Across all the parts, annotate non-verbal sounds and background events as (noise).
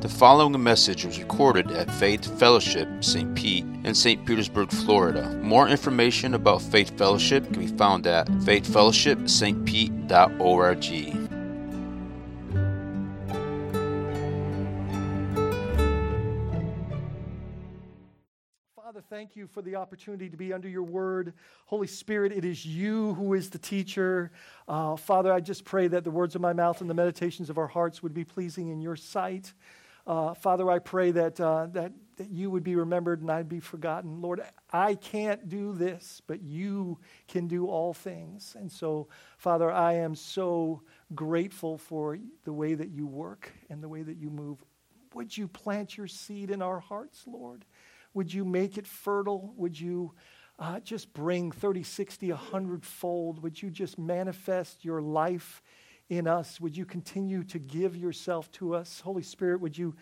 The following message was recorded at Faith Fellowship St. Pete in St. Petersburg, Florida. More information about Faith Fellowship can be found at faithfellowshipstpete.org. you for the opportunity to be under your word. Holy Spirit, it is you who is the teacher. Uh, Father, I just pray that the words of my mouth and the meditations of our hearts would be pleasing in your sight. Uh, Father, I pray that, uh, that, that you would be remembered and I'd be forgotten. Lord, I can't do this, but you can do all things. And so, Father, I am so grateful for the way that you work and the way that you move. Would you plant your seed in our hearts, Lord? Would you make it fertile? Would you uh, just bring 30, 60, 100 fold? Would you just manifest your life in us? Would you continue to give yourself to us? Holy Spirit, would you,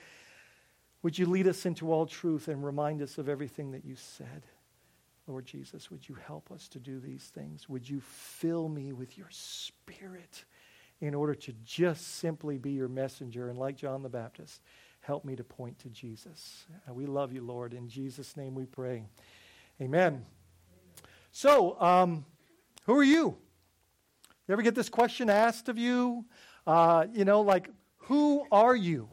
would you lead us into all truth and remind us of everything that you said? Lord Jesus, would you help us to do these things? Would you fill me with your spirit in order to just simply be your messenger? And like John the Baptist, help me to point to Jesus. And we love you, Lord. In Jesus' name we pray. Amen. So, um, who are you? You ever get this question asked of you? Uh, you know, like, who are you?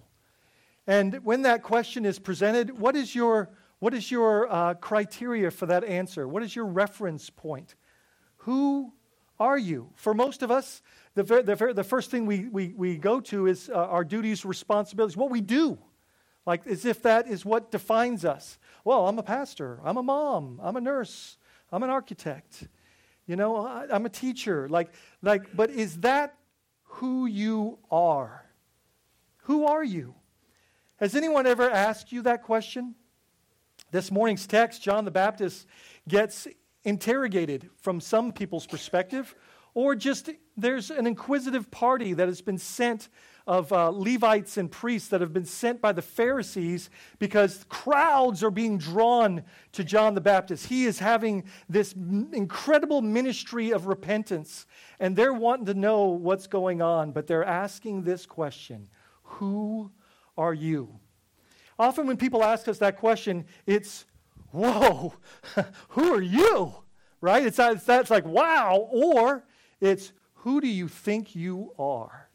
And when that question is presented, what is your, what is your uh, criteria for that answer? What is your reference point? Who are you? For most of us, the, ver- the, ver- the first thing we, we, we go to is uh, our duties, responsibilities, what we do. Like as if that is what defines us. Well, I'm a pastor, I'm a mom, I'm a nurse, I'm an architect. You know, I, I'm a teacher. Like, like, but is that who you are? Who are you? Has anyone ever asked you that question? This morning's text, John the Baptist gets interrogated from some people's perspective, or just there's an inquisitive party that has been sent of uh, Levites and priests that have been sent by the Pharisees because crowds are being drawn to John the Baptist. He is having this m- incredible ministry of repentance, and they're wanting to know what's going on, but they're asking this question Who are you? Often, when people ask us that question, it's, Whoa, (laughs) who are you? Right? It's, it's, that's like, wow, or it's, Who do you think you are?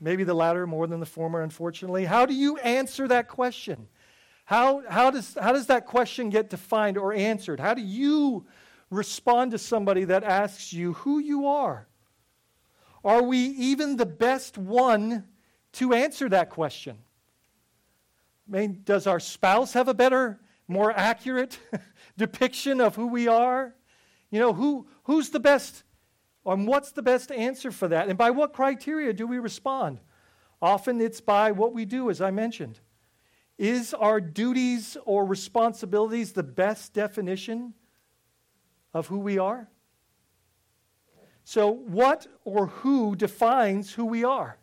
Maybe the latter more than the former, unfortunately. How do you answer that question? How, how, does, how does that question get defined or answered? How do you respond to somebody that asks you who you are? Are we even the best one to answer that question? I mean, does our spouse have a better, more accurate (laughs) depiction of who we are? You know, who, who's the best and what's the best answer for that? And by what criteria do we respond? Often it's by what we do, as I mentioned. Is our duties or responsibilities the best definition of who we are? So, what or who defines who we are?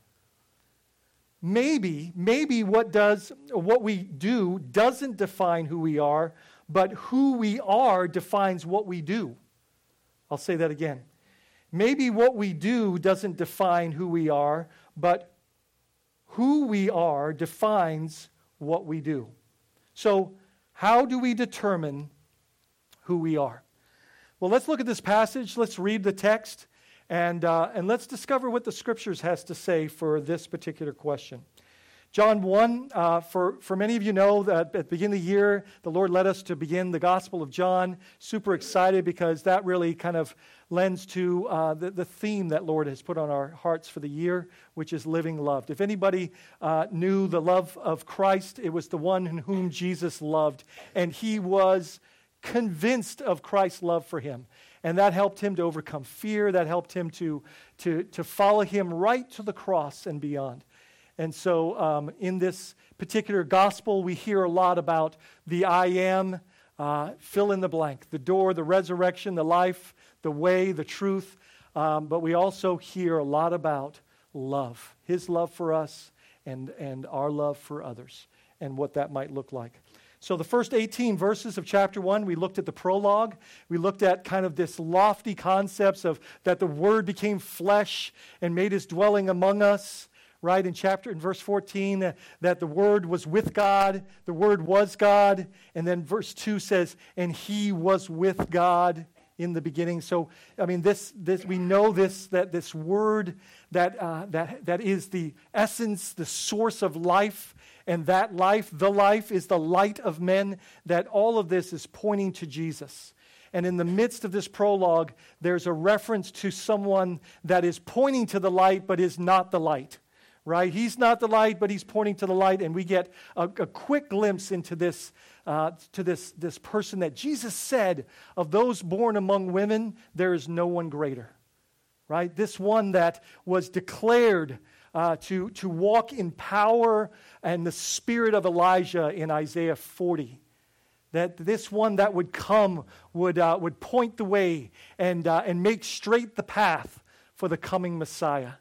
Maybe, maybe what does what we do doesn't define who we are, but who we are defines what we do. I'll say that again. Maybe what we do doesn't define who we are, but who we are defines what we do. So, how do we determine who we are? Well, let's look at this passage. Let's read the text, and, uh, and let's discover what the scriptures has to say for this particular question. John 1, uh, for, for many of you know that at the beginning of the year, the Lord led us to begin the Gospel of John. Super excited because that really kind of lends to uh, the, the theme that Lord has put on our hearts for the year, which is living loved. If anybody uh, knew the love of Christ, it was the one in whom Jesus loved, and he was convinced of Christ's love for him. And that helped him to overcome fear, that helped him to, to, to follow him right to the cross and beyond. And so, um, in this particular gospel, we hear a lot about the I am, uh, fill in the blank, the door, the resurrection, the life, the way, the truth. Um, but we also hear a lot about love, His love for us and, and our love for others, and what that might look like. So, the first 18 verses of chapter 1, we looked at the prologue. We looked at kind of this lofty concepts of that the Word became flesh and made his dwelling among us, right? In chapter, in verse 14, uh, that the Word was with God, the Word was God. And then verse 2 says, and he was with God in the beginning. So, I mean, this, this we know this, that this Word that, uh, that, that is the essence, the source of life and that life, the life, is the light of men, that all of this is pointing to Jesus. And in the midst of this prologue, there's a reference to someone that is pointing to the light but is not the light, right? He's not the light, but he's pointing to the light. And we get a, a quick glimpse into this, uh, to this, this person that Jesus said, of those born among women, there is no one greater, right? This one that was declared uh, to, to walk in power and the spirit of Elijah in Isaiah 40. That this one that would come would, uh, would point the way and, uh, and make straight the path for the coming Messiah.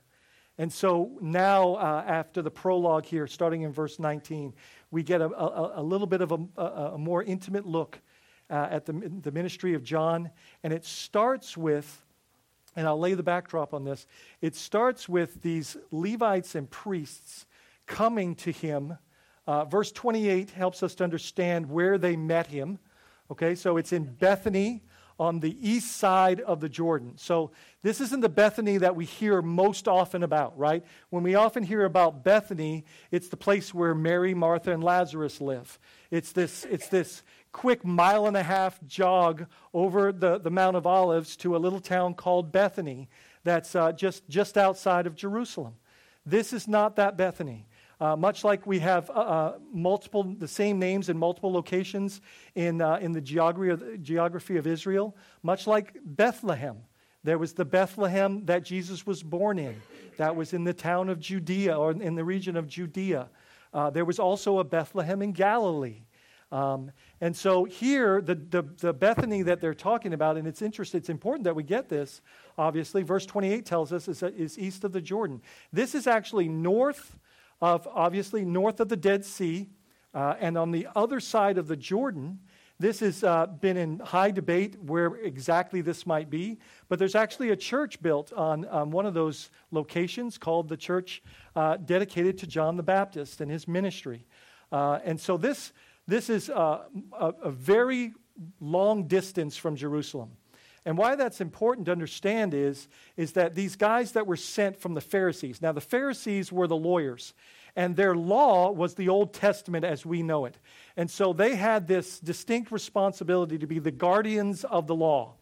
And so now, uh, after the prologue here, starting in verse 19, we get a, a, a little bit of a, a, more intimate look uh, at the, the ministry of John. And it starts with and I'll lay the backdrop on this. It starts with these Levites and priests coming to him. Uh, verse 28 helps us to understand where they met him. Okay, so it's in Bethany on the east side of the Jordan. So this isn't the Bethany that we hear most often about, right? When we often hear about Bethany, it's the place where Mary, Martha, and Lazarus live. It's this, it's this quick mile and a half jog over the, the Mount of Olives to a little town called Bethany that's uh, just, just outside of Jerusalem. This is not that Bethany. Uh, much like we have uh, uh multiple, the same names in multiple locations in, uh, in the geography of, geography of Israel, much like Bethlehem. There was the Bethlehem that Jesus was born in. That was in the town of Judea or in the region of Judea. Uh, there was also a Bethlehem in Galilee. Um, and so here, the, the, the, Bethany that they're talking about, and it's interesting, it's important that we get this, obviously. Verse 28 tells us is, is east of the Jordan. This is actually north of, obviously, north of the Dead Sea, uh, and on the other side of the Jordan. This has uh, been in high debate where exactly this might be, but there's actually a church built on um, one of those locations called the church uh, dedicated to John the Baptist and his ministry. Uh, and so this this is a, a, a very long distance from Jerusalem. And why that's important to understand is, is that these guys that were sent from the Pharisees, now the Pharisees were the lawyers, and their law was the Old Testament as we know it. And so they had this distinct responsibility to be the guardians of the law,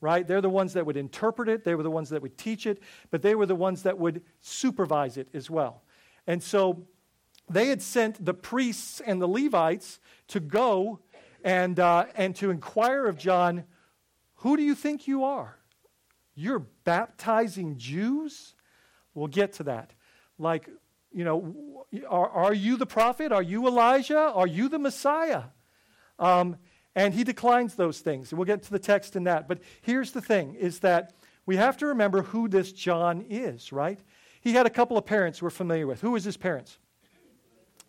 right? They're the ones that would interpret it, they were the ones that would teach it, but they were the ones that would supervise it as well. And so they had sent the priests and the Levites to go and, uh, and to inquire of John, Who do you think you are? You're baptizing Jews? We'll get to that. Like, you know, are, are you the prophet? Are you Elijah? Are you the Messiah? Um, and he declines those things. We'll get to the text in that. But here's the thing is that we have to remember who this John is, right? He had a couple of parents we're familiar with. Who was his parents?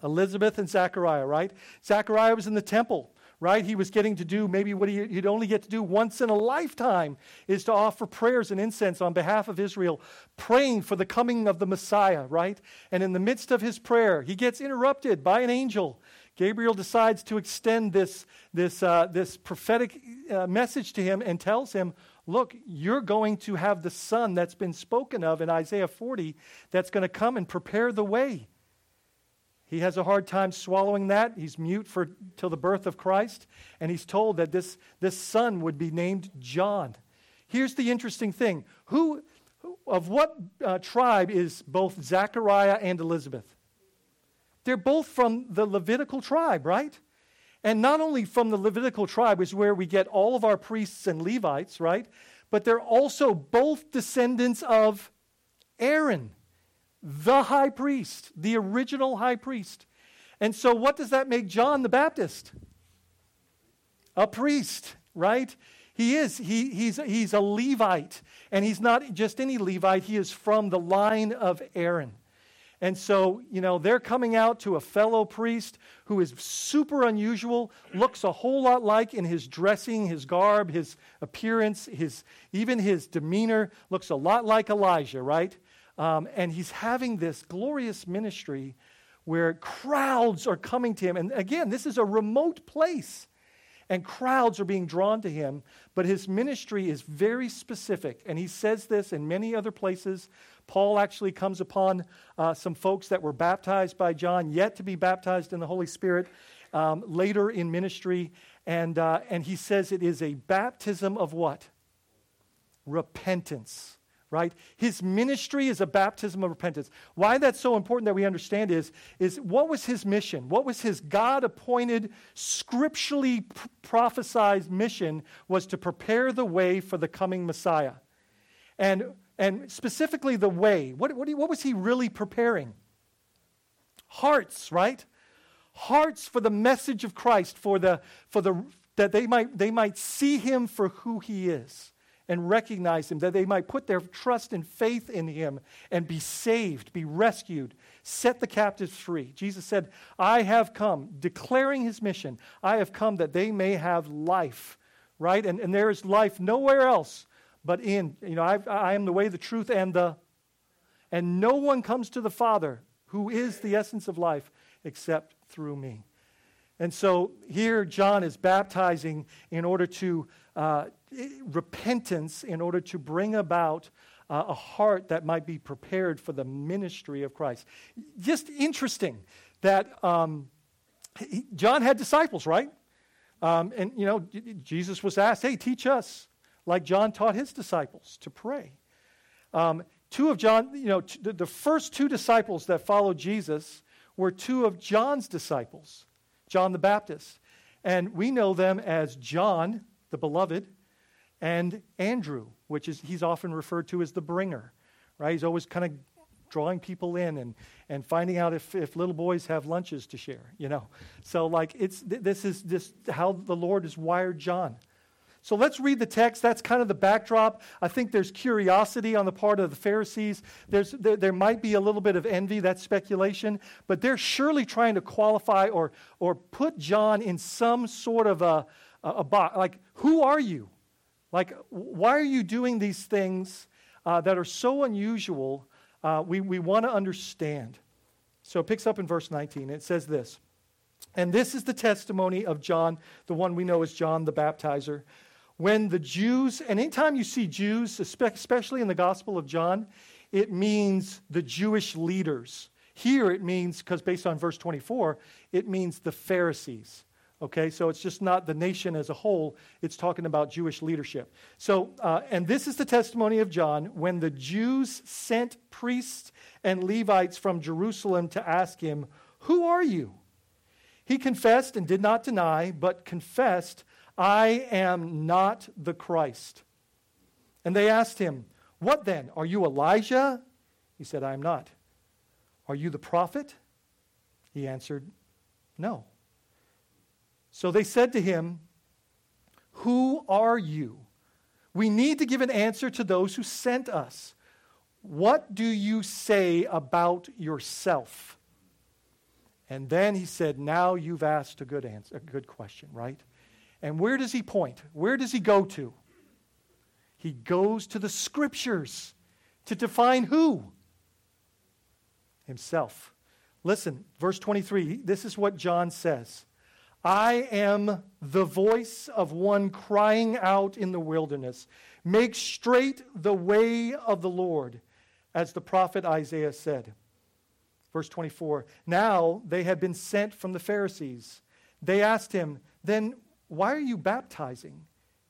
Elizabeth and Zachariah, right? Zachariah was in the temple, right? He was getting to do maybe what he'd only get to do once in a lifetime is to offer prayers and incense on behalf of Israel, praying for the coming of the Messiah, right? And in the midst of his prayer, he gets interrupted by an angel. Gabriel decides to extend this, this, uh, this prophetic uh, message to him and tells him, Look, you're going to have the son that's been spoken of in Isaiah 40 that's going to come and prepare the way. He has a hard time swallowing that. He's mute for till the birth of Christ, and he's told that this, this son would be named John. Here's the interesting thing: who, of what uh, tribe is both Zechariah and Elizabeth? They're both from the Levitical tribe, right? And not only from the Levitical tribe is where we get all of our priests and Levites, right? But they're also both descendants of Aaron the high priest, the original high priest. And so, what does that make John the Baptist? A priest, right? He is. He, he's, he's a Levite. And he's not just any Levite, he is from the line of Aaron. And so, you know, they're coming out to a fellow priest who is super unusual, looks a whole lot like in his dressing, his garb, his appearance, his, even his demeanor, looks a lot like Elijah, right? Um, and he's having this glorious ministry where crowds are coming to him. And again, this is a remote place and crowds are being drawn to him. But his ministry is very specific, and he says this in many other places. Paul actually comes upon uh, some folks that were baptized by John, yet to be baptized in the Holy Spirit um, later in ministry. And, uh, and he says it is a baptism of what? Repentance right? His ministry is a baptism of repentance. Why that's so important that we understand is, is what was his mission? What was his God appointed, scripturally prophesied mission was to prepare the way for the coming Messiah. And, and specifically the way. What, what, what was he really preparing? Hearts, right? Hearts for the message of Christ, for the, for the, that they might, they might see him for who he is and recognize him, that they might put their trust and faith in him and be saved, be rescued, set the captives free. Jesus said, I have come, declaring his mission, I have come that they may have life, right? And, and there is life nowhere else but in, you know, I, I am the way, the truth, and the, and no one comes to the Father, who is the essence of life, except through me. And so here, John is baptizing in order to uh, repentance in order to bring about uh, a heart that might be prepared for the ministry of Christ. Just interesting that um, he, John had disciples, right? Um, and, you know, Jesus was asked, hey, teach us, like John taught his disciples to pray. Um, two of John, you know, t- the first two disciples that followed Jesus were two of John's disciples, John the Baptist. And we know them as John, the beloved, and Andrew, which is he's often referred to as the bringer, right? He's always kind of drawing people in and, and finding out if, if little boys have lunches to share, you know. So like it's this is this how the Lord has wired John. So let's read the text. That's kind of the backdrop. I think there's curiosity on the part of the Pharisees. There's, there, there might be a little bit of envy, that's speculation, but they're surely trying to qualify or, or put John in some sort of a, a, a box. Like, who are you? Like, why are you doing these things uh, that are so unusual? Uh, we, we want to understand. So it picks up in verse 19. It says this And this is the testimony of John, the one we know as John the Baptizer. When the Jews, and anytime you see Jews, especially in the Gospel of John, it means the Jewish leaders. Here it means, because based on verse 24, it means the Pharisees. Okay, so it's just not the nation as a whole, it's talking about Jewish leadership. So, uh, and this is the testimony of John when the Jews sent priests and Levites from Jerusalem to ask him, Who are you? He confessed and did not deny, but confessed, I am not the Christ. And they asked him, What then? Are you Elijah? He said, I am not. Are you the prophet? He answered, No. So they said to him, Who are you? We need to give an answer to those who sent us. What do you say about yourself? And then he said, Now you've asked a good answer, a good question, right? And where does he point? Where does he go to? He goes to the scriptures to define who? Himself. Listen, verse 23, this is what John says. I am the voice of one crying out in the wilderness. Make straight the way of the Lord, as the prophet Isaiah said. Verse 24 Now they had been sent from the Pharisees. They asked him, Then why are you baptizing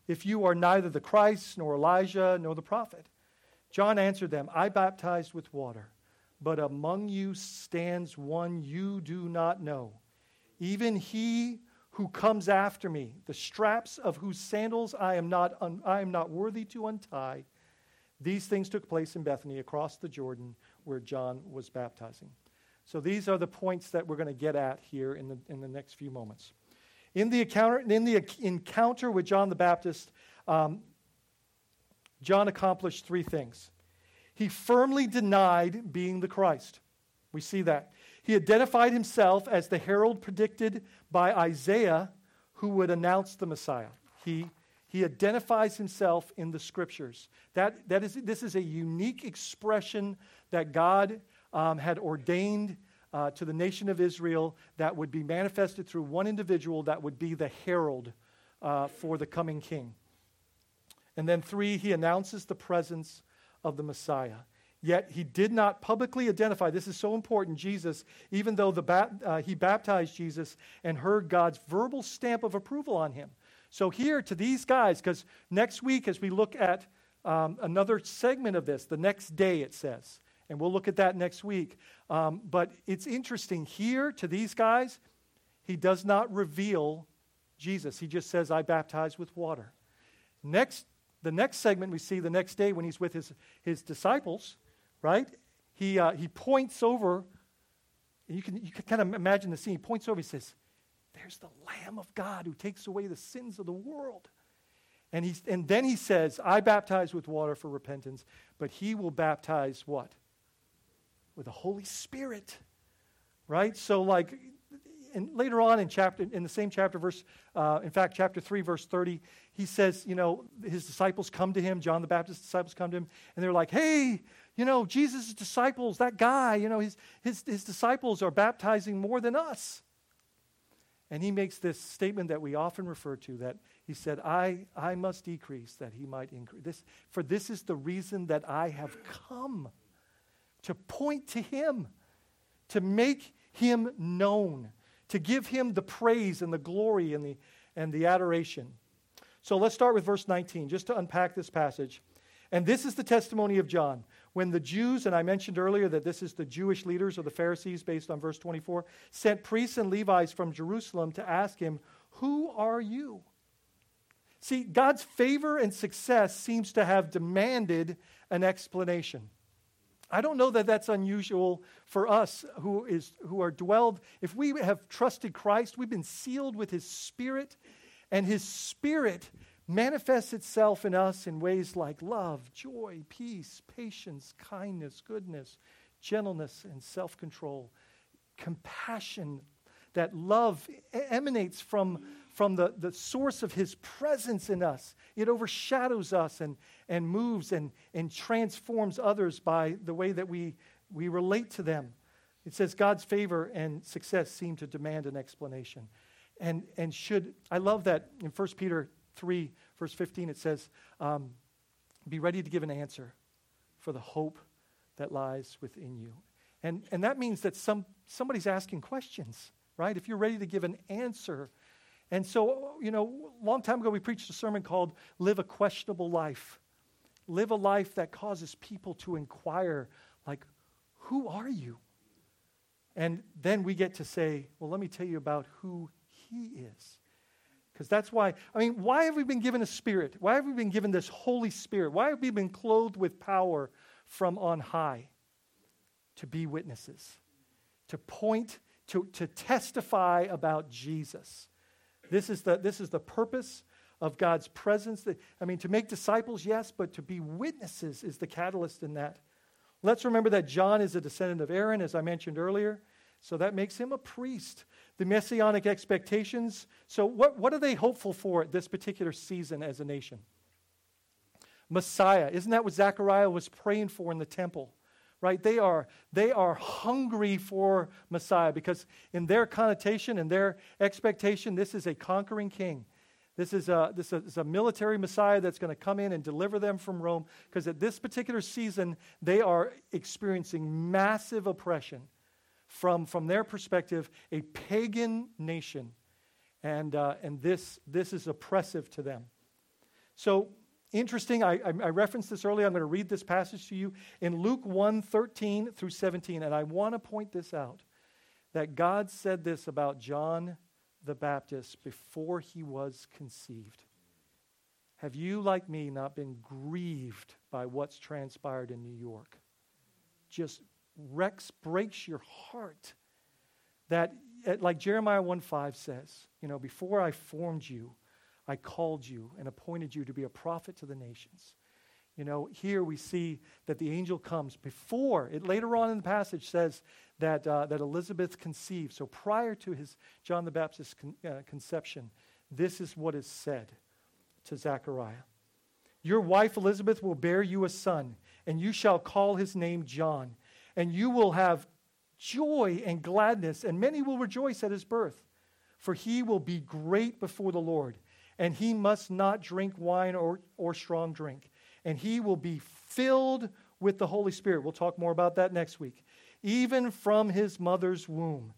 if you are neither the Christ, nor Elijah, nor the prophet? John answered them, I baptize with water, but among you stands one you do not know even he who comes after me, the straps of whose sandals I am not, un- I am not worthy to untie. These things took place in Bethany across the Jordan where John was baptizing. So these are the points that we're going to get at here in the, in the next few moments. In the encounter, in the encounter with John the Baptist, um, John accomplished three things. He firmly denied being the Christ. We see that. He identified himself as the herald predicted by Isaiah who would announce the Messiah. He, he identifies himself in the scriptures. That, that is, this is a unique expression that God um, had ordained uh, to the nation of Israel that would be manifested through one individual that would be the herald uh, for the coming king. And then, three, he announces the presence of the Messiah. Yet he did not publicly identify, this is so important, Jesus, even though the uh, he baptized Jesus and heard God's verbal stamp of approval on him. So, here to these guys, because next week, as we look at um, another segment of this, the next day it says, and we'll look at that next week. Um, but it's interesting here to these guys, he does not reveal Jesus. He just says, I baptize with water. Next, the next segment we see the next day when he's with his, his disciples, right? He, uh, he points over, you can, you can kind of imagine the scene. He points over, he says, There's the Lamb of God who takes away the sins of the world. And, he, and then he says, I baptize with water for repentance, but he will baptize what? With the Holy Spirit. Right? So, like, and later on in chapter in the same chapter verse uh, in fact chapter 3 verse 30 he says you know his disciples come to him john the baptist's disciples come to him and they're like hey you know jesus' disciples that guy you know his, his, his disciples are baptizing more than us and he makes this statement that we often refer to that he said i i must decrease that he might increase this for this is the reason that i have come to point to him to make him known to give him the praise and the glory and the, and the adoration. So let's start with verse 19, just to unpack this passage. And this is the testimony of John. When the Jews, and I mentioned earlier that this is the Jewish leaders or the Pharisees based on verse 24, sent priests and Levites from Jerusalem to ask him, Who are you? See, God's favor and success seems to have demanded an explanation. I don't know that that's unusual for us who, is, who are dwelled. If we have trusted Christ, we've been sealed with His Spirit, and His Spirit manifests itself in us in ways like love, joy, peace, patience, kindness, goodness, gentleness, and self control, compassion. That love emanates from from the, the source of his presence in us. It overshadows us and, and moves and, and transforms others by the way that we, we relate to them. It says God's favor and success seem to demand an explanation. And, and should, I love that in 1 Peter 3, verse 15, it says, um, Be ready to give an answer for the hope that lies within you. And, and that means that some, somebody's asking questions, right? If you're ready to give an answer, and so, you know, a long time ago, we preached a sermon called Live a Questionable Life. Live a life that causes people to inquire, like, who are you? And then we get to say, well, let me tell you about who he is. Because that's why, I mean, why have we been given a spirit? Why have we been given this Holy Spirit? Why have we been clothed with power from on high? To be witnesses, to point, to, to testify about Jesus. This is the, this is the purpose of God's presence. That, I mean, to make disciples, yes, but to be witnesses is the catalyst in that. Let's remember that John is a descendant of Aaron, as I mentioned earlier. So that makes him a priest. The messianic expectations. So, what, what are they hopeful for at this particular season as a nation? Messiah. Isn't that what Zechariah was praying for in the temple? right? They are, they are hungry for Messiah because, in their connotation and their expectation, this is a conquering king. This is a, this is a military Messiah that's going to come in and deliver them from Rome because at this particular season, they are experiencing massive oppression from, from their perspective, a pagan nation. And, uh, and this, this is oppressive to them. So Interesting, I, I, referenced this earlier. I'm going to read this passage to you in Luke 1 13 through 17. And I want to point this out that God said this about John the Baptist before he was conceived. Have you, like me, not been grieved by what's transpired in New York? Just wrecks, breaks your heart. That, like Jeremiah 1 5 says, you know, before I formed you, I called you and appointed you to be a prophet to the nations. You know, here we see that the angel comes before it later on in the passage says that, uh, that Elizabeth conceived. So prior to his John the Baptist's con- uh, conception, this is what is said to Zechariah Your wife Elizabeth will bear you a son, and you shall call his name John, and you will have joy and gladness, and many will rejoice at his birth. For he will be great before the Lord, and he must not drink wine or, or strong drink, and he will be filled with the Holy Spirit. We'll talk more about that next week. Even from his mother's womb.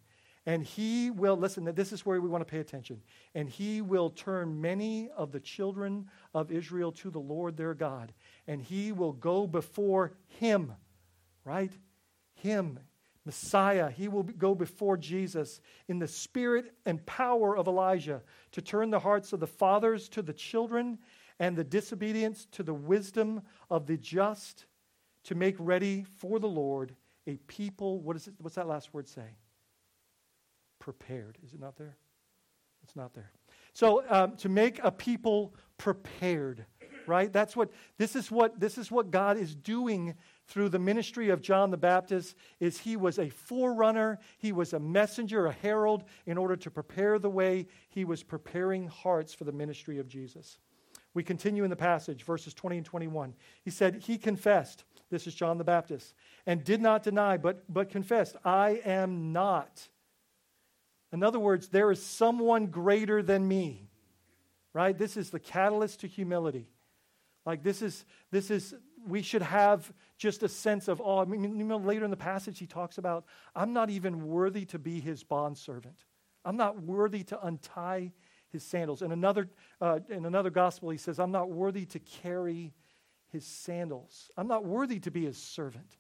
And he will, listen, this is where we want to pay attention. And he will turn many of the children of Israel to the Lord their God. And he will go before him, right? Him Messiah, he will go before Jesus in the spirit and power of Elijah to turn the hearts of the fathers to the children and the disobedience to the wisdom of the just to make ready for the Lord a people. What is it? What's that last word say? Prepared. Is it not there? It's not there. So um, to make a people prepared, right? That's what this is. What this is what God is doing through the ministry of John the Baptist is he was a forerunner, he was a messenger, a herald in order to prepare the way. He was preparing hearts for the ministry of Jesus. We continue in the passage, verses 20 and 21. He said, He confessed, this is John the Baptist, and did not deny, but, but confessed, I am not. In other words, there is someone greater than me. Right? This is the catalyst to humility. Like this is this is we should have just a sense of awe. I mean, you know, later in the passage, he talks about, I'm not even worthy to be his bondservant. I'm not worthy to untie his sandals. In another, uh, in another gospel, he says, I'm not worthy to carry his sandals. I'm not worthy to be his servant.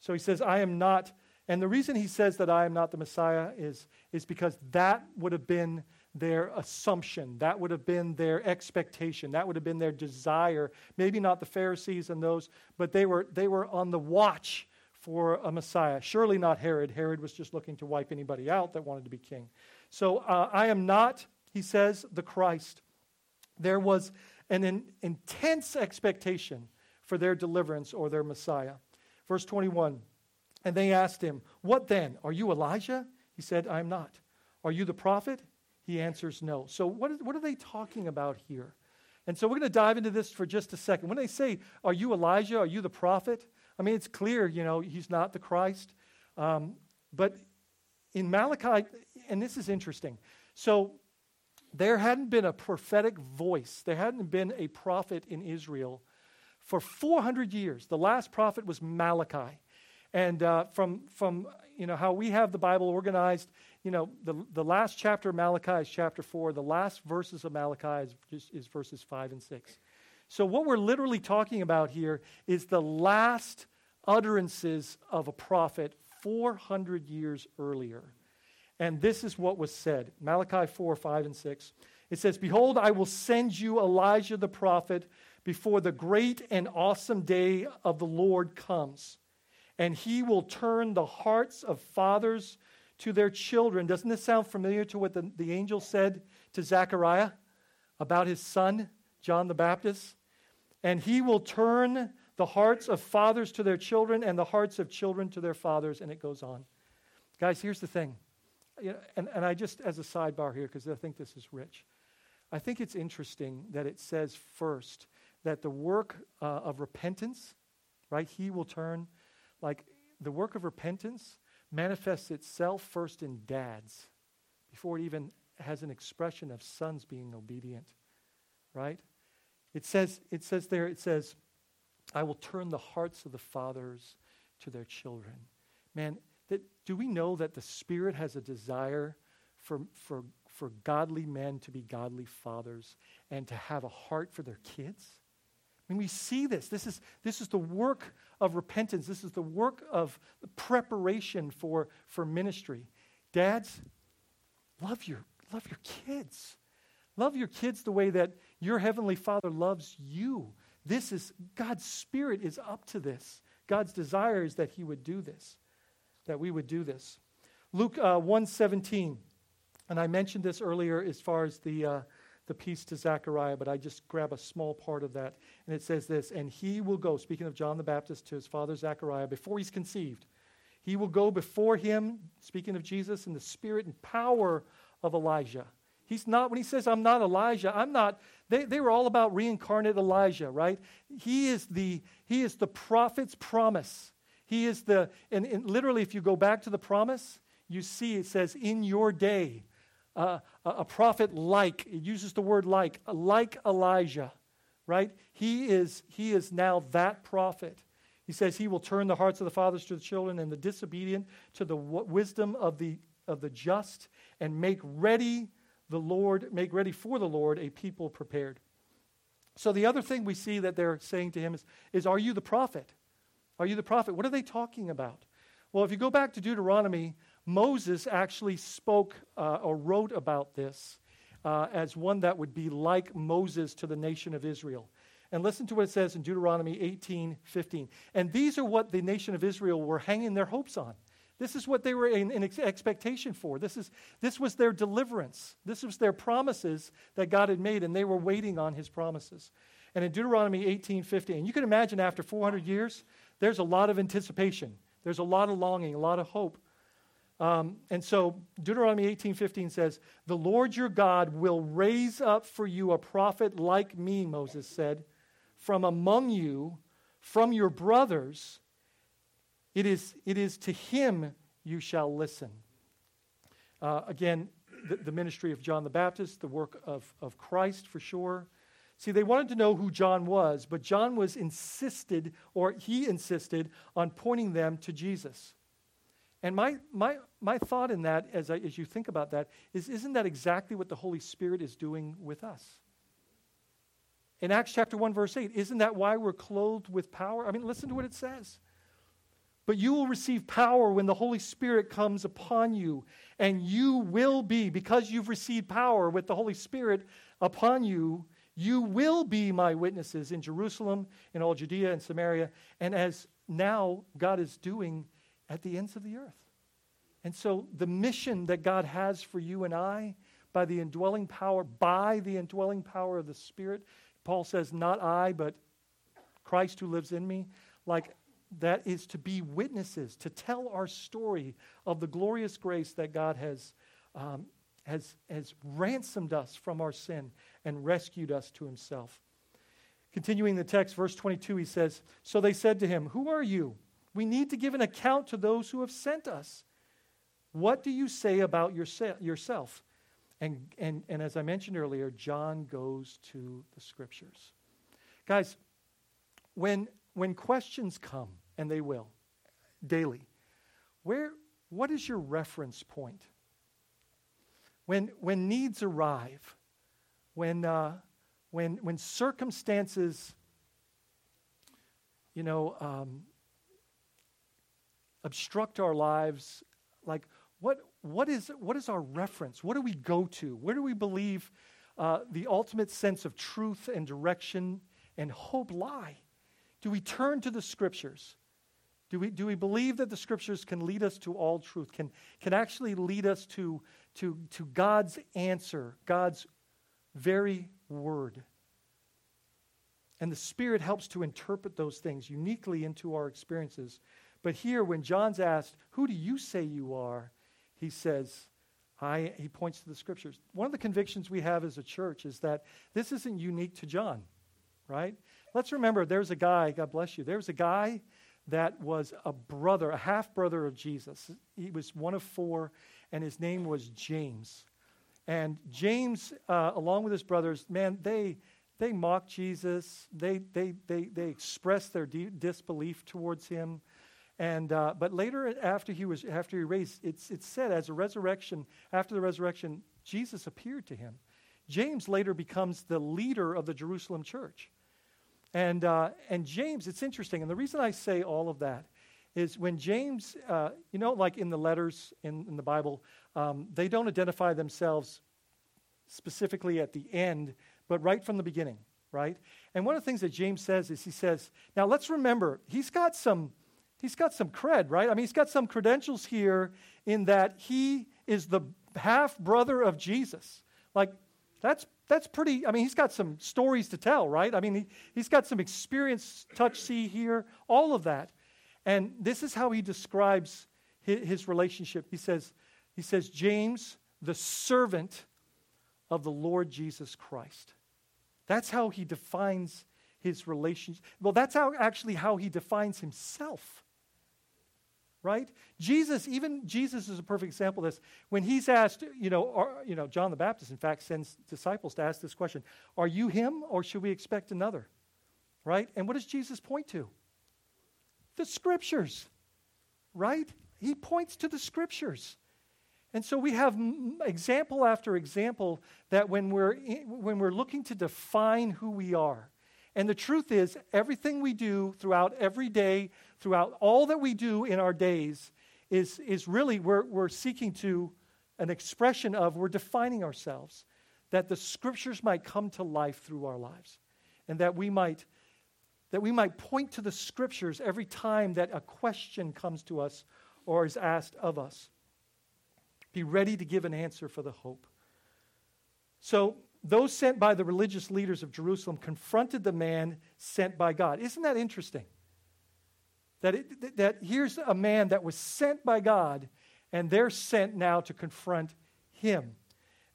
So he says, I am not. And the reason he says that I am not the Messiah is, is because that would have been their assumption. That would have been their expectation. That would have been their desire. Maybe not the Pharisees and those, but they were, they were on the watch for a Messiah. Surely not Herod. Herod was just looking to wipe anybody out that wanted to be king. So uh, I am not, he says, the Christ. There was an in, intense expectation for their deliverance or their Messiah. Verse 21 And they asked him, What then? Are you Elijah? He said, I am not. Are you the prophet? He answers no. So, what, is, what are they talking about here? And so, we're going to dive into this for just a second. When they say, Are you Elijah? Are you the prophet? I mean, it's clear, you know, he's not the Christ. Um, but in Malachi, and this is interesting. So, there hadn't been a prophetic voice, there hadn't been a prophet in Israel for 400 years. The last prophet was Malachi. And uh, from, from you know, how we have the Bible organized, you know, the, the last chapter of Malachi is chapter 4. The last verses of Malachi is, is verses 5 and 6. So, what we're literally talking about here is the last utterances of a prophet 400 years earlier. And this is what was said Malachi 4 5 and 6. It says, Behold, I will send you Elijah the prophet before the great and awesome day of the Lord comes. And he will turn the hearts of fathers to their children. Doesn't this sound familiar to what the, the angel said to Zechariah about his son, John the Baptist? And he will turn the hearts of fathers to their children and the hearts of children to their fathers. And it goes on. Guys, here's the thing. You know, and, and I just, as a sidebar here, because I think this is rich, I think it's interesting that it says first that the work uh, of repentance, right, he will turn, like the work of repentance manifests itself first in dads before it even has an expression of sons being obedient. Right? It says, it says there, it says, I will turn the hearts of the fathers to their children. Man, that, do we know that the Spirit has a desire for, for, for godly men to be godly fathers and to have a heart for their kids? We see this. This is, this is the work of repentance. This is the work of preparation for, for ministry. Dads, love your, love your kids. Love your kids the way that your heavenly Father loves you. This is God's Spirit is up to this. God's desire is that He would do this, that we would do this. Luke uh, 117, and I mentioned this earlier as far as the, uh, the piece to Zechariah, but I just grab a small part of that. And it says this And he will go, speaking of John the Baptist to his father Zechariah, before he's conceived. He will go before him, speaking of Jesus, in the spirit and power of Elijah. He's not, when he says, I'm not Elijah, I'm not, they, they were all about reincarnate Elijah, right? He is the, he is the prophet's promise. He is the, and, and literally, if you go back to the promise, you see it says, in your day, uh, a, prophet like, it uses the word like, like Elijah, right? He is, he is now that prophet. He says he will turn the hearts of the fathers to the children and the disobedient to the w- wisdom of the, of the just and make ready the Lord, make ready for the Lord a people prepared. So the other thing we see that they're saying to him is, is Are you the prophet? Are you the prophet? What are they talking about? Well, if you go back to Deuteronomy, Moses actually spoke uh, or wrote about this uh, as one that would be like Moses to the nation of Israel. And listen to what it says in Deuteronomy 18 15. And these are what the nation of Israel were hanging their hopes on. This is what they were in, in expectation for. This, is, this was their deliverance. This was their promises that God had made, and they were waiting on his promises. And in Deuteronomy 18 15, you can imagine after 400 years, there's a lot of anticipation, there's a lot of longing, a lot of hope. Um, and so Deuteronomy 18:15 says, The Lord your God will raise up for you a prophet like me, Moses said, from among you, from your brothers it is, it is to him you shall listen. Uh, again, the, the, ministry of John the Baptist, the work of, of Christ for sure. See, they wanted to know who John was, but John was insisted, or he insisted, on pointing them to Jesus. And my, my, my thought in that, as, I, as you think about that, is isn't that exactly what the Holy Spirit is doing with us? In Acts chapter 1, verse 8, isn't that why we're clothed with power? I mean, listen to what it says. But you will receive power when the Holy Spirit comes upon you, and you will be, because you've received power with the Holy Spirit upon you, you will be my witnesses in Jerusalem, in all Judea and Samaria, and as now God is doing at the ends of the earth. And so the mission that God has for you and I, by the indwelling power, by the indwelling power of the Spirit, Paul says, not I, but Christ who lives in me. Like that is to be witnesses, to tell our story of the glorious grace that God has, um, has, has ransomed us from our sin and rescued us to himself. Continuing the text, verse 22, he says, So they said to him, Who are you? We need to give an account to those who have sent us. What do you say about yourself? And, and, and as I mentioned earlier, John goes to the scriptures. Guys, when, when questions come, and they will, daily. Where, what is your reference point? When, when needs arrive, when, uh, when, when circumstances, you know, um, obstruct our lives, like what, what, is, what is our reference? What do we go to? Where do we believe uh, the ultimate sense of truth and direction and hope lie? Do we turn to the scriptures? Do we, do we believe that the scriptures can lead us to all truth, can, can actually lead us to, to, to God's answer, God's very word? And the Spirit helps to interpret those things uniquely into our experiences. But here, when John's asked, Who do you say you are? he says, I, he points to the scriptures. One of the convictions we have as a church is that this isn't unique to John, right? Let's remember there's a guy, God bless you, there's a guy that was a brother, a half brother of Jesus. He was one of four, and his name was James. And James, uh, along with his brothers, man, they they mocked Jesus. They they they they expressed their de- disbelief towards him. And uh, but later, after he was after he raised, it's it's said as a resurrection. After the resurrection, Jesus appeared to him. James later becomes the leader of the Jerusalem church. And, uh, and James, it's interesting. And the reason I say all of that is when James, uh, you know, like in the letters in, in the Bible, um, they don't identify themselves specifically at the end, but right from the beginning, right? And one of the things that James says is he says, now let's remember, he's got some, he's got some cred, right? I mean, he's got some credentials here in that he is the half brother of Jesus. Like, That's, that's pretty, I mean, he's got some stories to tell, right? I mean, he, he's got some experience, touch, see, hear, all of that. And this is how he describes his, his relationship. He says, he says, James, the servant of the Lord Jesus Christ. That's how he defines his relationship. Well, that's how, actually how he defines himself. Right? Jesus, even Jesus is a perfect example of this. When he's asked, you know, are, you know, John the Baptist, in fact, sends disciples to ask this question Are you him or should we expect another? Right? And what does Jesus point to? The scriptures. Right? He points to the scriptures. And so we have example after example that when we're, when we're looking to define who we are, and the truth is, everything we do throughout every day, throughout all that we do in our days, is, is really we're, we're seeking to an expression of, we're defining ourselves, that the scriptures might come to life through our lives, and that we might that we might point to the scriptures every time that a question comes to us or is asked of us. Be ready to give an answer for the hope. So, those sent by the religious leaders of Jerusalem confronted the man sent by God. Isn't that interesting? That, it, that here's a man that was sent by God, and they're sent now to confront him.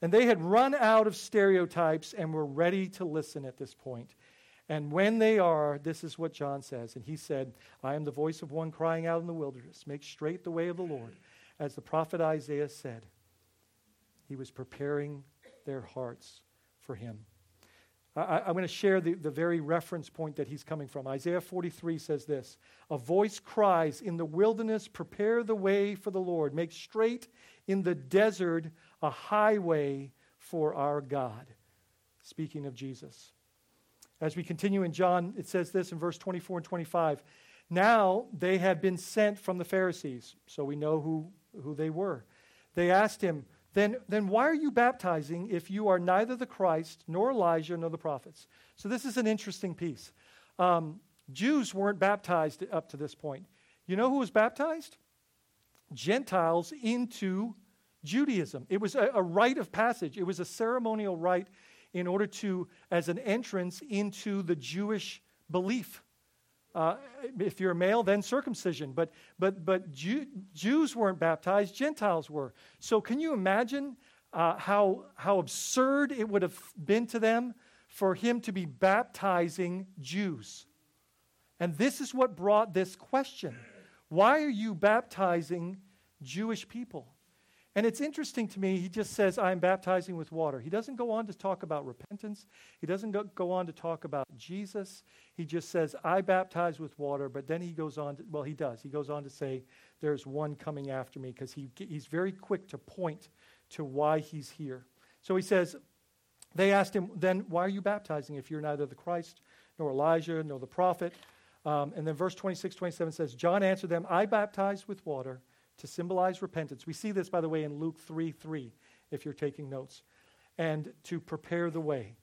And they had run out of stereotypes and were ready to listen at this point. And when they are, this is what John says. And he said, I am the voice of one crying out in the wilderness, make straight the way of the Lord as the prophet Isaiah said, he was preparing their hearts for him. I, am going to share the, the very reference point that he's coming from. Isaiah 43 says this A voice cries, In the wilderness, prepare the way for the Lord, make straight in the desert a highway for our God. Speaking of Jesus. As we continue in John, it says this in verse 24 and 25. Now they had been sent from the Pharisees, so we know who who they were. They asked him, then, then why are you baptizing if you are neither the Christ, nor Elijah, nor the prophets? So this is an interesting piece. Um, Jews weren't baptized up to this point. You know who was baptized? Gentiles into Judaism. It was a, a rite of passage, it was a ceremonial rite in order to, as an entrance into the Jewish belief. Uh, if you're a male, then circumcision. But, but, but Jew, Jews weren't baptized, Gentiles were. So can you imagine uh, how, how absurd it would have been to them for him to be baptizing Jews? And this is what brought this question Why are you baptizing Jewish people? And it's interesting to me, he just says, I'm baptizing with water. He doesn't go on to talk about repentance. He doesn't go, go on to talk about Jesus. He just says, I baptize with water, but then he goes on to, well, he does. He goes on to say, There's one coming after me, because he, he's very quick to point to why he's here. So he says, They asked him, Then why are you baptizing if you're neither the Christ, nor Elijah, nor the prophet? Um, and then verse 26, 27 says, John answered them, I baptize with water to symbolize repentance. We see this, by the way, in Luke 3 3, if you're taking notes, and to prepare the way.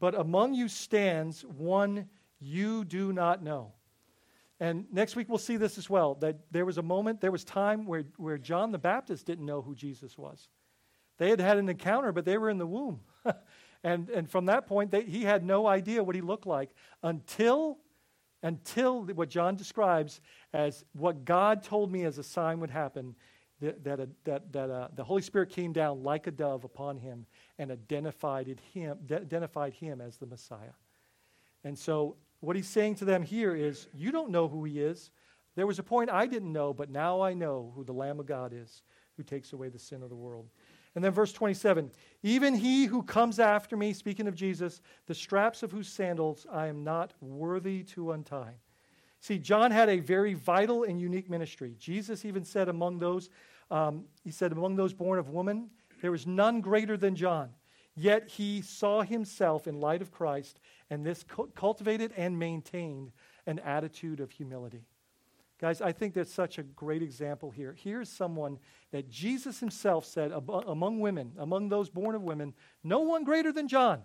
But among you stands one you do not know. And next week we'll see this as well that there was a moment, there was time where, where John the Baptist didn't know who Jesus was. They had had an encounter, but they were in the womb. (laughs) and, and from that point, they, he had no idea what he looked like until until what John describes as what God told me as a sign would happen that, that, that, that uh, the Holy Spirit came down like a dove upon him and identified him, identified him as the Messiah. And so, what he's saying to them here is, You don't know who he is. There was a point I didn't know, but now I know who the Lamb of God is who takes away the sin of the world. And then verse 27 Even he who comes after me, speaking of Jesus, the straps of whose sandals I am not worthy to untie. See, John had a very vital and unique ministry. Jesus even said among those, um, he said, among those born of woman, there was none greater than John. Yet he saw himself in light of Christ, and this cultivated and maintained an attitude of humility. Guys, I think that's such a great example here. Here's someone that Jesus himself said among women, among those born of women, no one greater than John.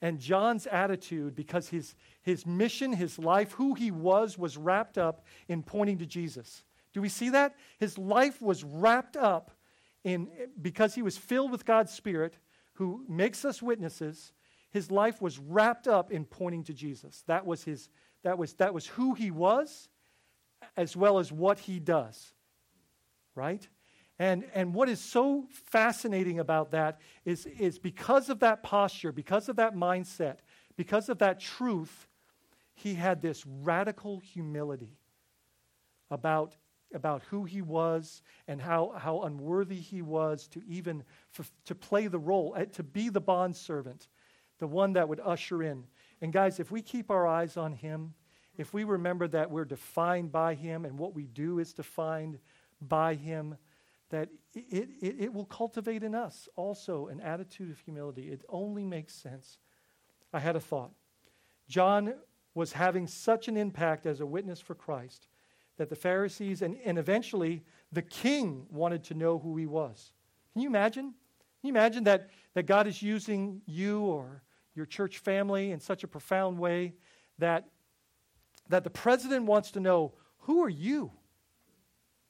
And John's attitude, because his, his mission, his life, who he was, was wrapped up in pointing to Jesus. Do we see that? His life was wrapped up in, because he was filled with God's Spirit, who makes us witnesses, his life was wrapped up in pointing to Jesus. That was, his, that was, that was who he was, as well as what he does. Right? And, and what is so fascinating about that is, is because of that posture, because of that mindset, because of that truth, he had this radical humility about, about who he was and how, how unworthy he was to even f- to play the role, eh, to be the bondservant, the one that would usher in. And guys, if we keep our eyes on him, if we remember that we're defined by him and what we do is defined by him, that it, it, it will cultivate in us also an attitude of humility. It only makes sense. I had a thought. John was having such an impact as a witness for Christ that the Pharisees and, and eventually the king wanted to know who he was. Can you imagine? Can you imagine that, that God is using you or your church family in such a profound way that, that the president wants to know who are you?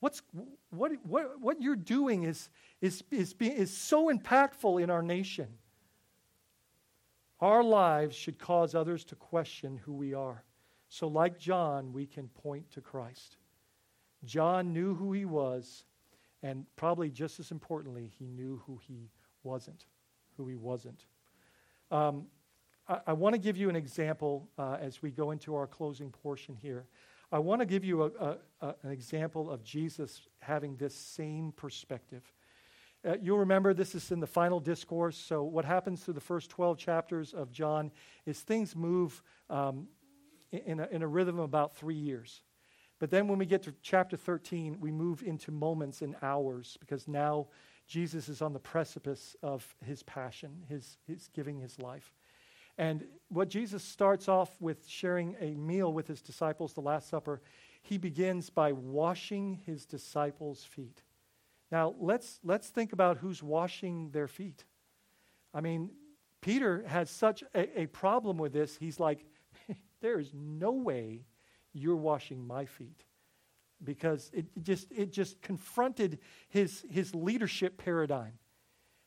What's, what, what, what you're doing is, is, is, is so impactful in our nation. Our lives should cause others to question who we are. So, like John, we can point to Christ. John knew who he was, and probably just as importantly, he knew who he wasn't. Who he wasn't. Um, I, I want to give you an example uh, as we go into our closing portion here. I want to give you a, a, a, an example of Jesus having this same perspective. Uh, you'll remember this is in the final discourse. So, what happens through the first 12 chapters of John is things move um, in, a, in a rhythm of about three years. But then when we get to chapter 13, we move into moments and hours because now Jesus is on the precipice of his passion, his, his giving his life. And what Jesus starts off with sharing a meal with his disciples, the Last Supper, he begins by washing his disciples' feet. Now, let's, let's think about who's washing their feet. I mean, Peter has such a, a problem with this. He's like, (laughs) there is no way you're washing my feet. Because it just, it just confronted his, his leadership paradigm.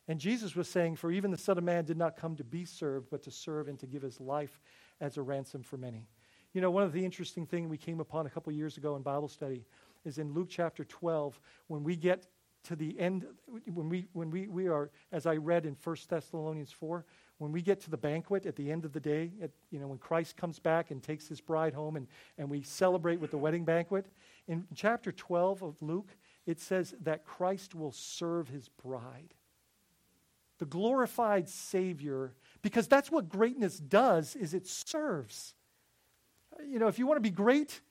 And Jesus was saying, For even the Son of Man did not come to be served, but to serve and to give his life as a ransom for many. You know, one of the interesting things we came upon a couple years ago in Bible study is in Luke chapter 12, when we get to the end, when we, when we, we are, as I read in 1 Thessalonians 4, when we get to the banquet at the end of the day, at, you know, when Christ comes back and takes his bride home and, and we celebrate with the wedding banquet, in chapter 12 of Luke, it says that Christ will serve his bride. The glorified Savior, because that's what greatness does, is it serves. You know, if you want to be great,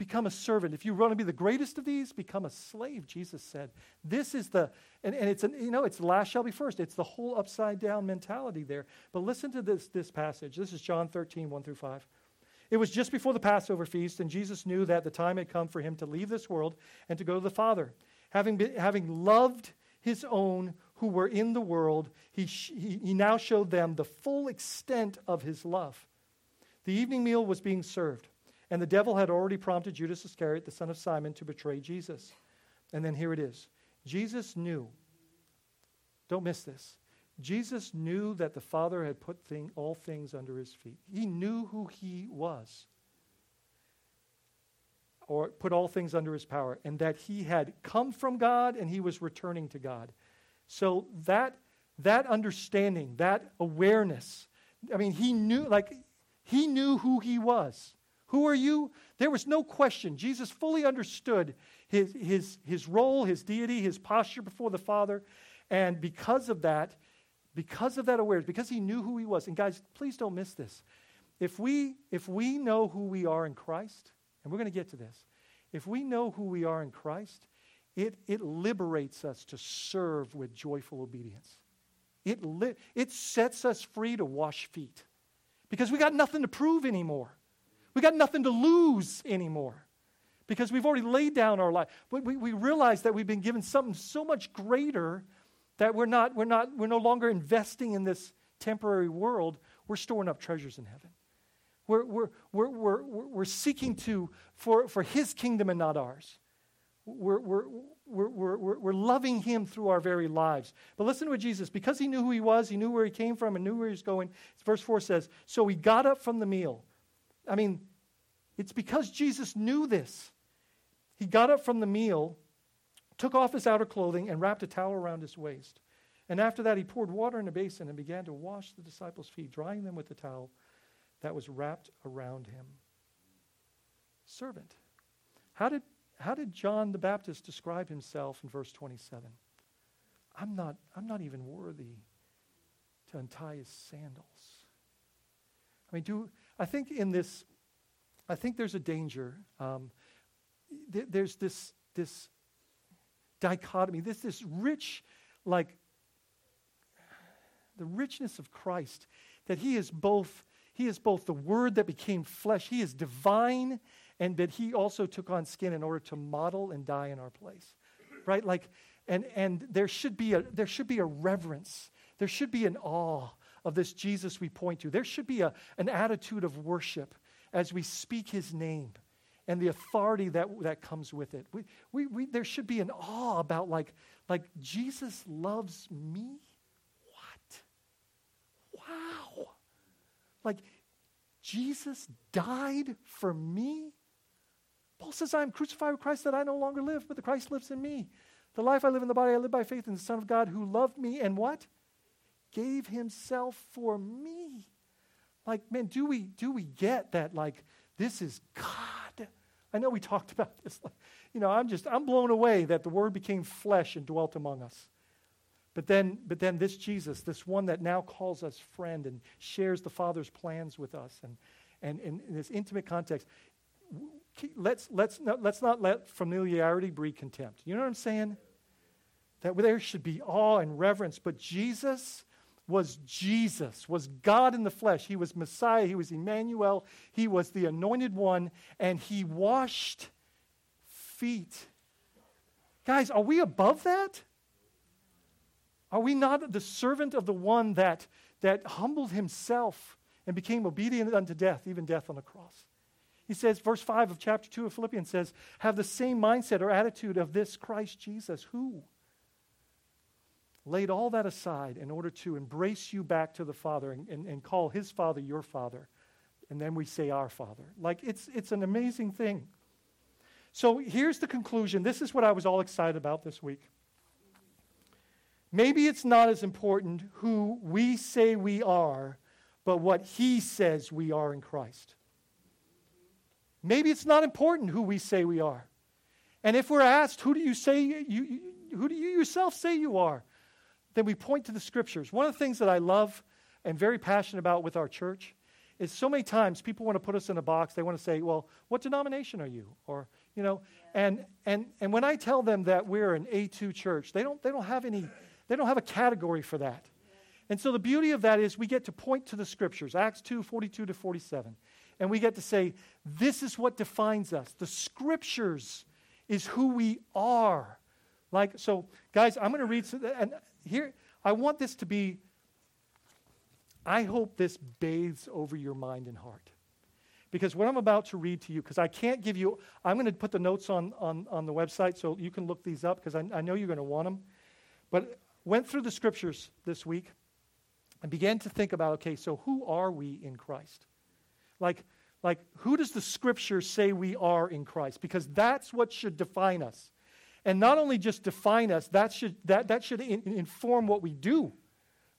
become a servant. If you want to be the greatest of these, become a slave, Jesus said. This is the, and, and it's, an, you know, it's last shall be first. It's the whole upside down mentality there. But listen to this, this passage. This is John 13, 1 through 5. It was just before the Passover feast, and Jesus knew that the time had come for him to leave this world and to go to the Father. Having, been, having loved his own who were in the world, he, sh- he, now showed them the full extent of his love. The evening meal was being served. And the devil had already prompted Judas Iscariot, the son of Simon, to betray Jesus. And then here it is Jesus knew, don't miss this. Jesus knew that the Father had put thing, all things under his feet. He knew who he was, or put all things under his power, and that he had come from God and he was returning to God. So that, that understanding, that awareness, I mean, he knew, like, he knew who he was. Who are you? There was no question. Jesus fully understood his, his, his role, his deity, his posture before the Father. And because of that, because of that awareness, because he knew who he was, and guys, please don't miss this. If we, if we know who we are in Christ, and we're going to get to this, if we know who we are in Christ, it, it liberates us to serve with joyful obedience. It, li- it sets us free to wash feet because we got nothing to prove anymore. We got nothing to lose anymore because we've already laid down our life. We, we, we realize that we've been given something so much greater that we're not, we're not, we're no longer investing in this temporary world. We're storing up treasures in heaven. We're, we're, we're, we're, we're seeking to, for, for his kingdom and not ours. We're, we're, we're, we're, we're loving him through our very lives. But listen to what Jesus, because he knew who he was, he knew where he came from, and knew where he was going. Verse 4 says, So he got up from the meal. I mean, it's because Jesus knew this. He got up from the meal, took off his outer clothing, and wrapped a towel around his waist. And after that, he poured water in a basin and began to wash the disciples' feet, drying them with the towel that was wrapped around him. Servant. How did, how did John the Baptist describe himself in verse 27? I'm not, I'm not even worthy to untie his sandals. I mean, do I think in this, I think there's a danger. Um, th- there's this this dichotomy, this this rich, like the richness of Christ, that he is both he is both the word that became flesh, he is divine, and that he also took on skin in order to model and die in our place. Right? Like and and there should be a there should be a reverence. There should be an awe of this Jesus we point to. There should be a, an attitude of worship as we speak his name and the authority that, that comes with it. We, we, we, there should be an awe about, like, like, Jesus loves me? What? Wow. Like, Jesus died for me? Paul says, I am crucified with Christ that I no longer live, but the Christ lives in me. The life I live in the body, I live by faith in the Son of God who loved me and what? Gave himself for me. Like, man, do we do we get that like this is God? I know we talked (laughs) about this. Like, You know, I'm just I'm blown away that the word became flesh and dwelt among us. But then, but then this Jesus, this one that now calls us friend and shares the Father's plans with us, and, and, and in this intimate context, let's, let's, not, let's not let familiarity breed contempt. You know what I'm saying? That there should be awe and reverence, but Jesus was Jesus, was God in the flesh. He was Messiah, he was Emmanuel, he was the anointed one, and he washed feet. Guys, are we above that? Are we not the servant of the one that, that humbled himself and became obedient unto death, even death on the cross? He says, verse 5 of chapter 2 of Philippians says, Have the same mindset or attitude of this Christ Jesus, who laid all that aside in order to embrace you back to the Father and, and, and call his Father your Father. And then we say our Father. Like, it's, it's an amazing thing. So here's the conclusion. This is what I was all excited about this week. Maybe it's not as important who we say we are, but what he says we are in Christ. Maybe it's not important who we say we are. And if we're asked, who do you say you, who do you yourself say you are? then we point to the scriptures. One of the things that I love and very passionate about with our church is so many times people want to put us in a box. They want to say, well, what denomination are you? Or, you know, yeah. and, and, and when I tell them that we're an Acts 2 church, they don't, they don't have any, they don't have a category for that. And so the beauty of that is we get to point to the scriptures, Acts 2, 42 to 47. And we get to say, this is what defines us. The scriptures is who we are. Like, so, guys, I'm going to read, and here, I want this to be, I hope this bathes over your mind and heart. Because what I'm about to read to you, because I can't give you, I'm going to put the notes on, on, on the website so you can look these up because I, I know you're going to want them. But went through the scriptures this week and began to think about okay, so who are we in Christ? Like, like who does the scripture say we are in Christ? Because that's what should define us and not only just define us, that should, that, that should in, inform what we do,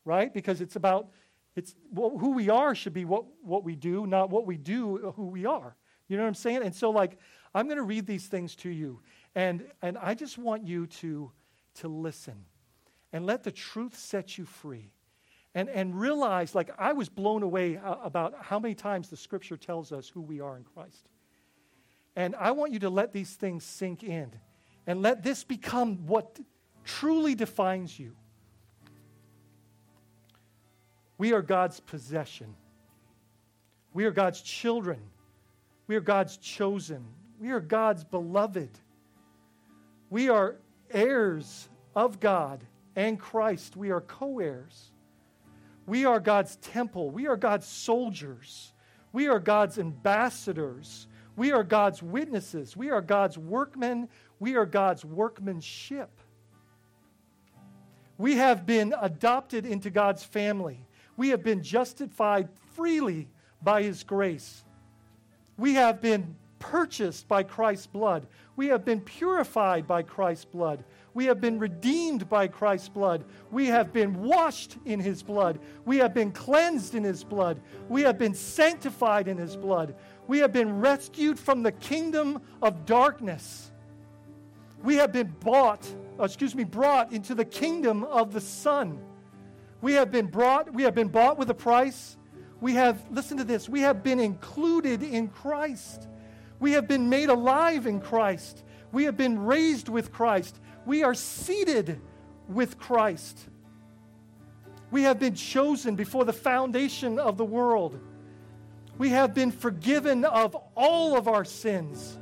right? Because it's about, it's, well, who we are should be what, what we do, not what we do, uh, who we are. You know what I'm saying? And so, like, I'm going to read these things to you, and, and I just want you to, to listen and let the truth set you free. And, and realize, like, I was blown away uh, about how many times the scripture tells us who we are in Christ. And I want you to let these things sink in. And let this become what truly defines you. We are God's possession. We are God's children. We are God's chosen. We are God's beloved. We are heirs of God and Christ. We are co heirs. We are God's temple. We are God's soldiers. We are God's ambassadors. We are God's witnesses. We are God's workmen We are God's workmanship. We have been adopted into God's family. We have been justified freely by His grace. We have been purchased by Christ's blood. We have been purified by Christ's blood. We have been redeemed by Christ's blood. We have been washed in His blood. We have been cleansed in His blood. We have been sanctified in His blood. We have been rescued from the kingdom of darkness. We have been bought, excuse me, brought into the kingdom of the Son. We have been brought, we have been bought with a price. We have, listen to this, we have been included in Christ. We have been made alive in Christ. We have been raised with Christ. We are seated with Christ. We have been chosen before the foundation of the world. We have been forgiven of all of our sins.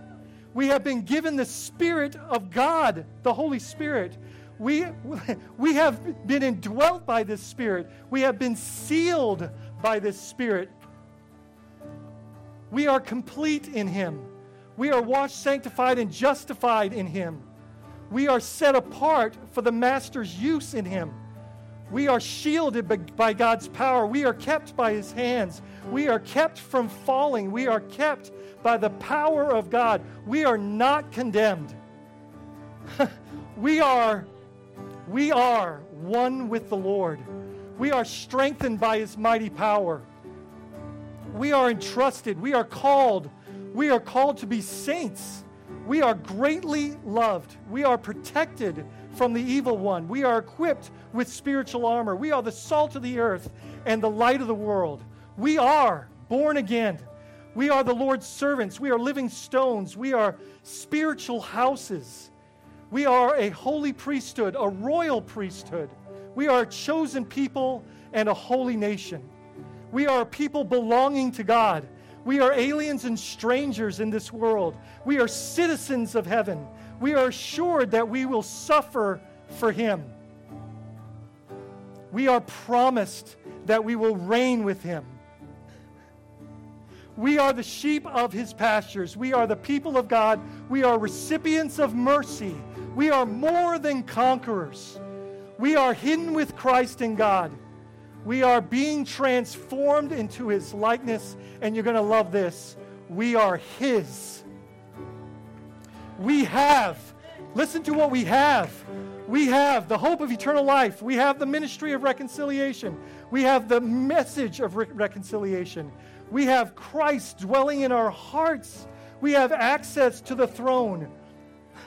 We have been given the Spirit of God, the Holy Spirit. We, (laughs) we have been indwelt by this Spirit. We have been sealed by this Spirit. We are complete in Him. We are washed, sanctified, and justified in Him. We are set apart for the Master's use in Him. We are shielded by, God's power. We are kept by His hands. We are kept from falling. We are kept by the power of God. We are not condemned. we are we are one with the Lord. We are strengthened by his mighty power. We are entrusted. We are called. We are called to be saints. We are greatly loved. We are protected from the evil one. We are equipped with spiritual armor. We are the salt of the earth and the light of the world. We are born again. We are the Lord's servants. We are living stones. We are spiritual houses. We are a holy priesthood, a royal priesthood. We are a chosen people and a holy nation. We are a people belonging to God. We are aliens and strangers in this world. We are citizens of heaven. We are assured that we will suffer for Him. We are promised that we will reign with Him. We are the sheep of his pastures. We are the people of God. We are recipients of mercy. We are more than conquerors. We are hidden with Christ in God. We are being transformed into his likeness, and you're going to love this. We are his. We have, listen to what we have. We have the hope of eternal life. We have the ministry of reconciliation. We have the message of re- reconciliation. We have Christ dwelling in our hearts. We have access to the throne.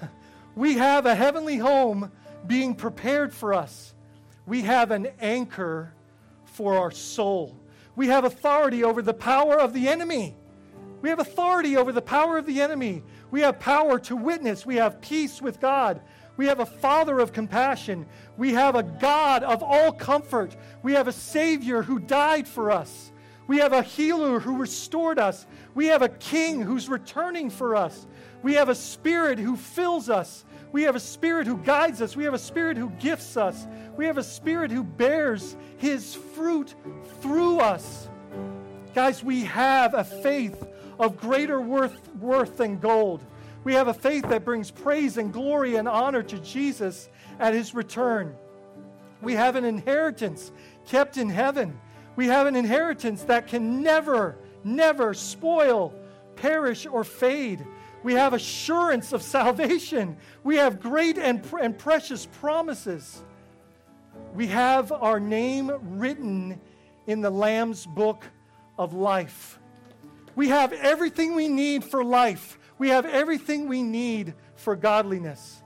(laughs) We have a heavenly home being prepared for us. We have an anchor for our soul. We have authority over the power of the enemy. We have authority over the power of the enemy. We have power to witness. We have peace with God. We have a Father of compassion. We have a God of all comfort. We have a Savior who died for us. We have a healer who restored us. We have a king who's returning for us. We have a spirit who fills us. We have a spirit who guides us. We have a spirit who gifts us. We have a spirit who bears his fruit through us. Guys, we have a faith of greater worth, worth than gold. We have a faith that brings praise and glory and honor to Jesus at his return. We have an inheritance kept in heaven. We have an inheritance that can never, never spoil, perish, or fade. We have assurance of salvation. We have great and, and precious promises. We have our name written in the Lamb's book of life. We have everything we need for life. We have everything we need for godliness.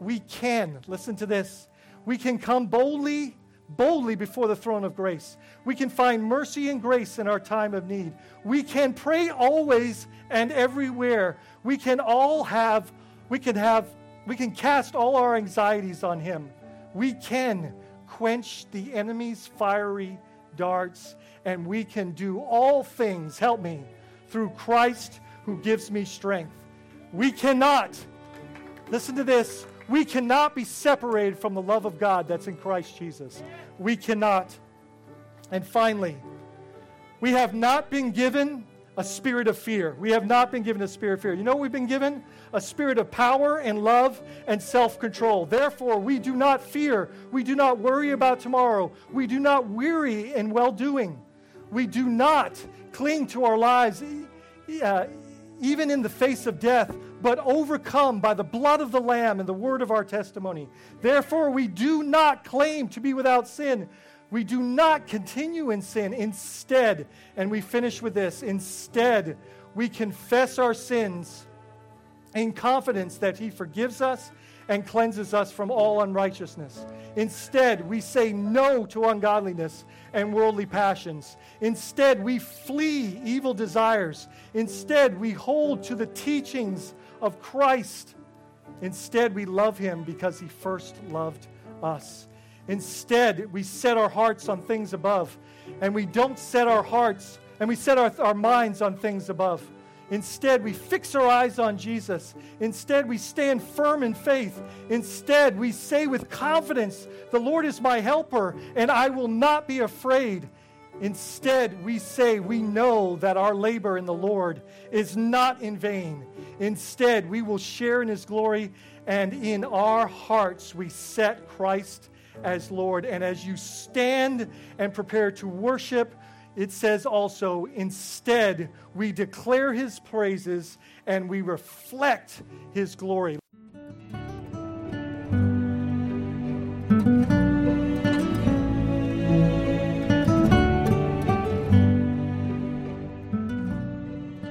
We can, listen to this, we can come boldly boldly before the throne of grace. We can find mercy and grace in our time of need. We can pray always and everywhere. We can all have, we can have, we can cast all our anxieties on Him. We can quench the enemy's fiery darts, and we can do all things, help me, through Christ who gives me strength. We cannot, listen to this, we cannot be separated from the love of God that's in Christ Jesus. We cannot. And finally, we have not been given a spirit of fear. We have not been given a spirit of fear. You know what we've been given? A spirit of power and love and self control. Therefore, we do not fear. We do not worry about tomorrow. We do not weary in well doing. We do not cling to our lives, uh, even in the face of death, but overcome by the blood of the Lamb and the word of our testimony. Therefore, we do not claim to be without sin. We do not continue in sin. Instead, and we finish with this instead, we confess our sins in confidence that He forgives us and cleanses us from all unrighteousness. Instead, we say no to ungodliness and worldly passions. Instead, we flee evil desires. Instead, we hold to the teachings of Christ. Instead, we love Him because He first loved us. Instead, we set our hearts on things above, and we don't set our hearts and we set our, our minds on things above. Instead, we fix our eyes on Jesus. Instead, we stand firm in faith. Instead, we say with confidence, The Lord is my helper, and I will not be afraid. Instead, we say, We know that our labor in the Lord is not in vain. Instead, we will share in his glory, and in our hearts, we set Christ as Lord. And as you stand and prepare to worship, it says also, instead, we declare his praises and we reflect his glory.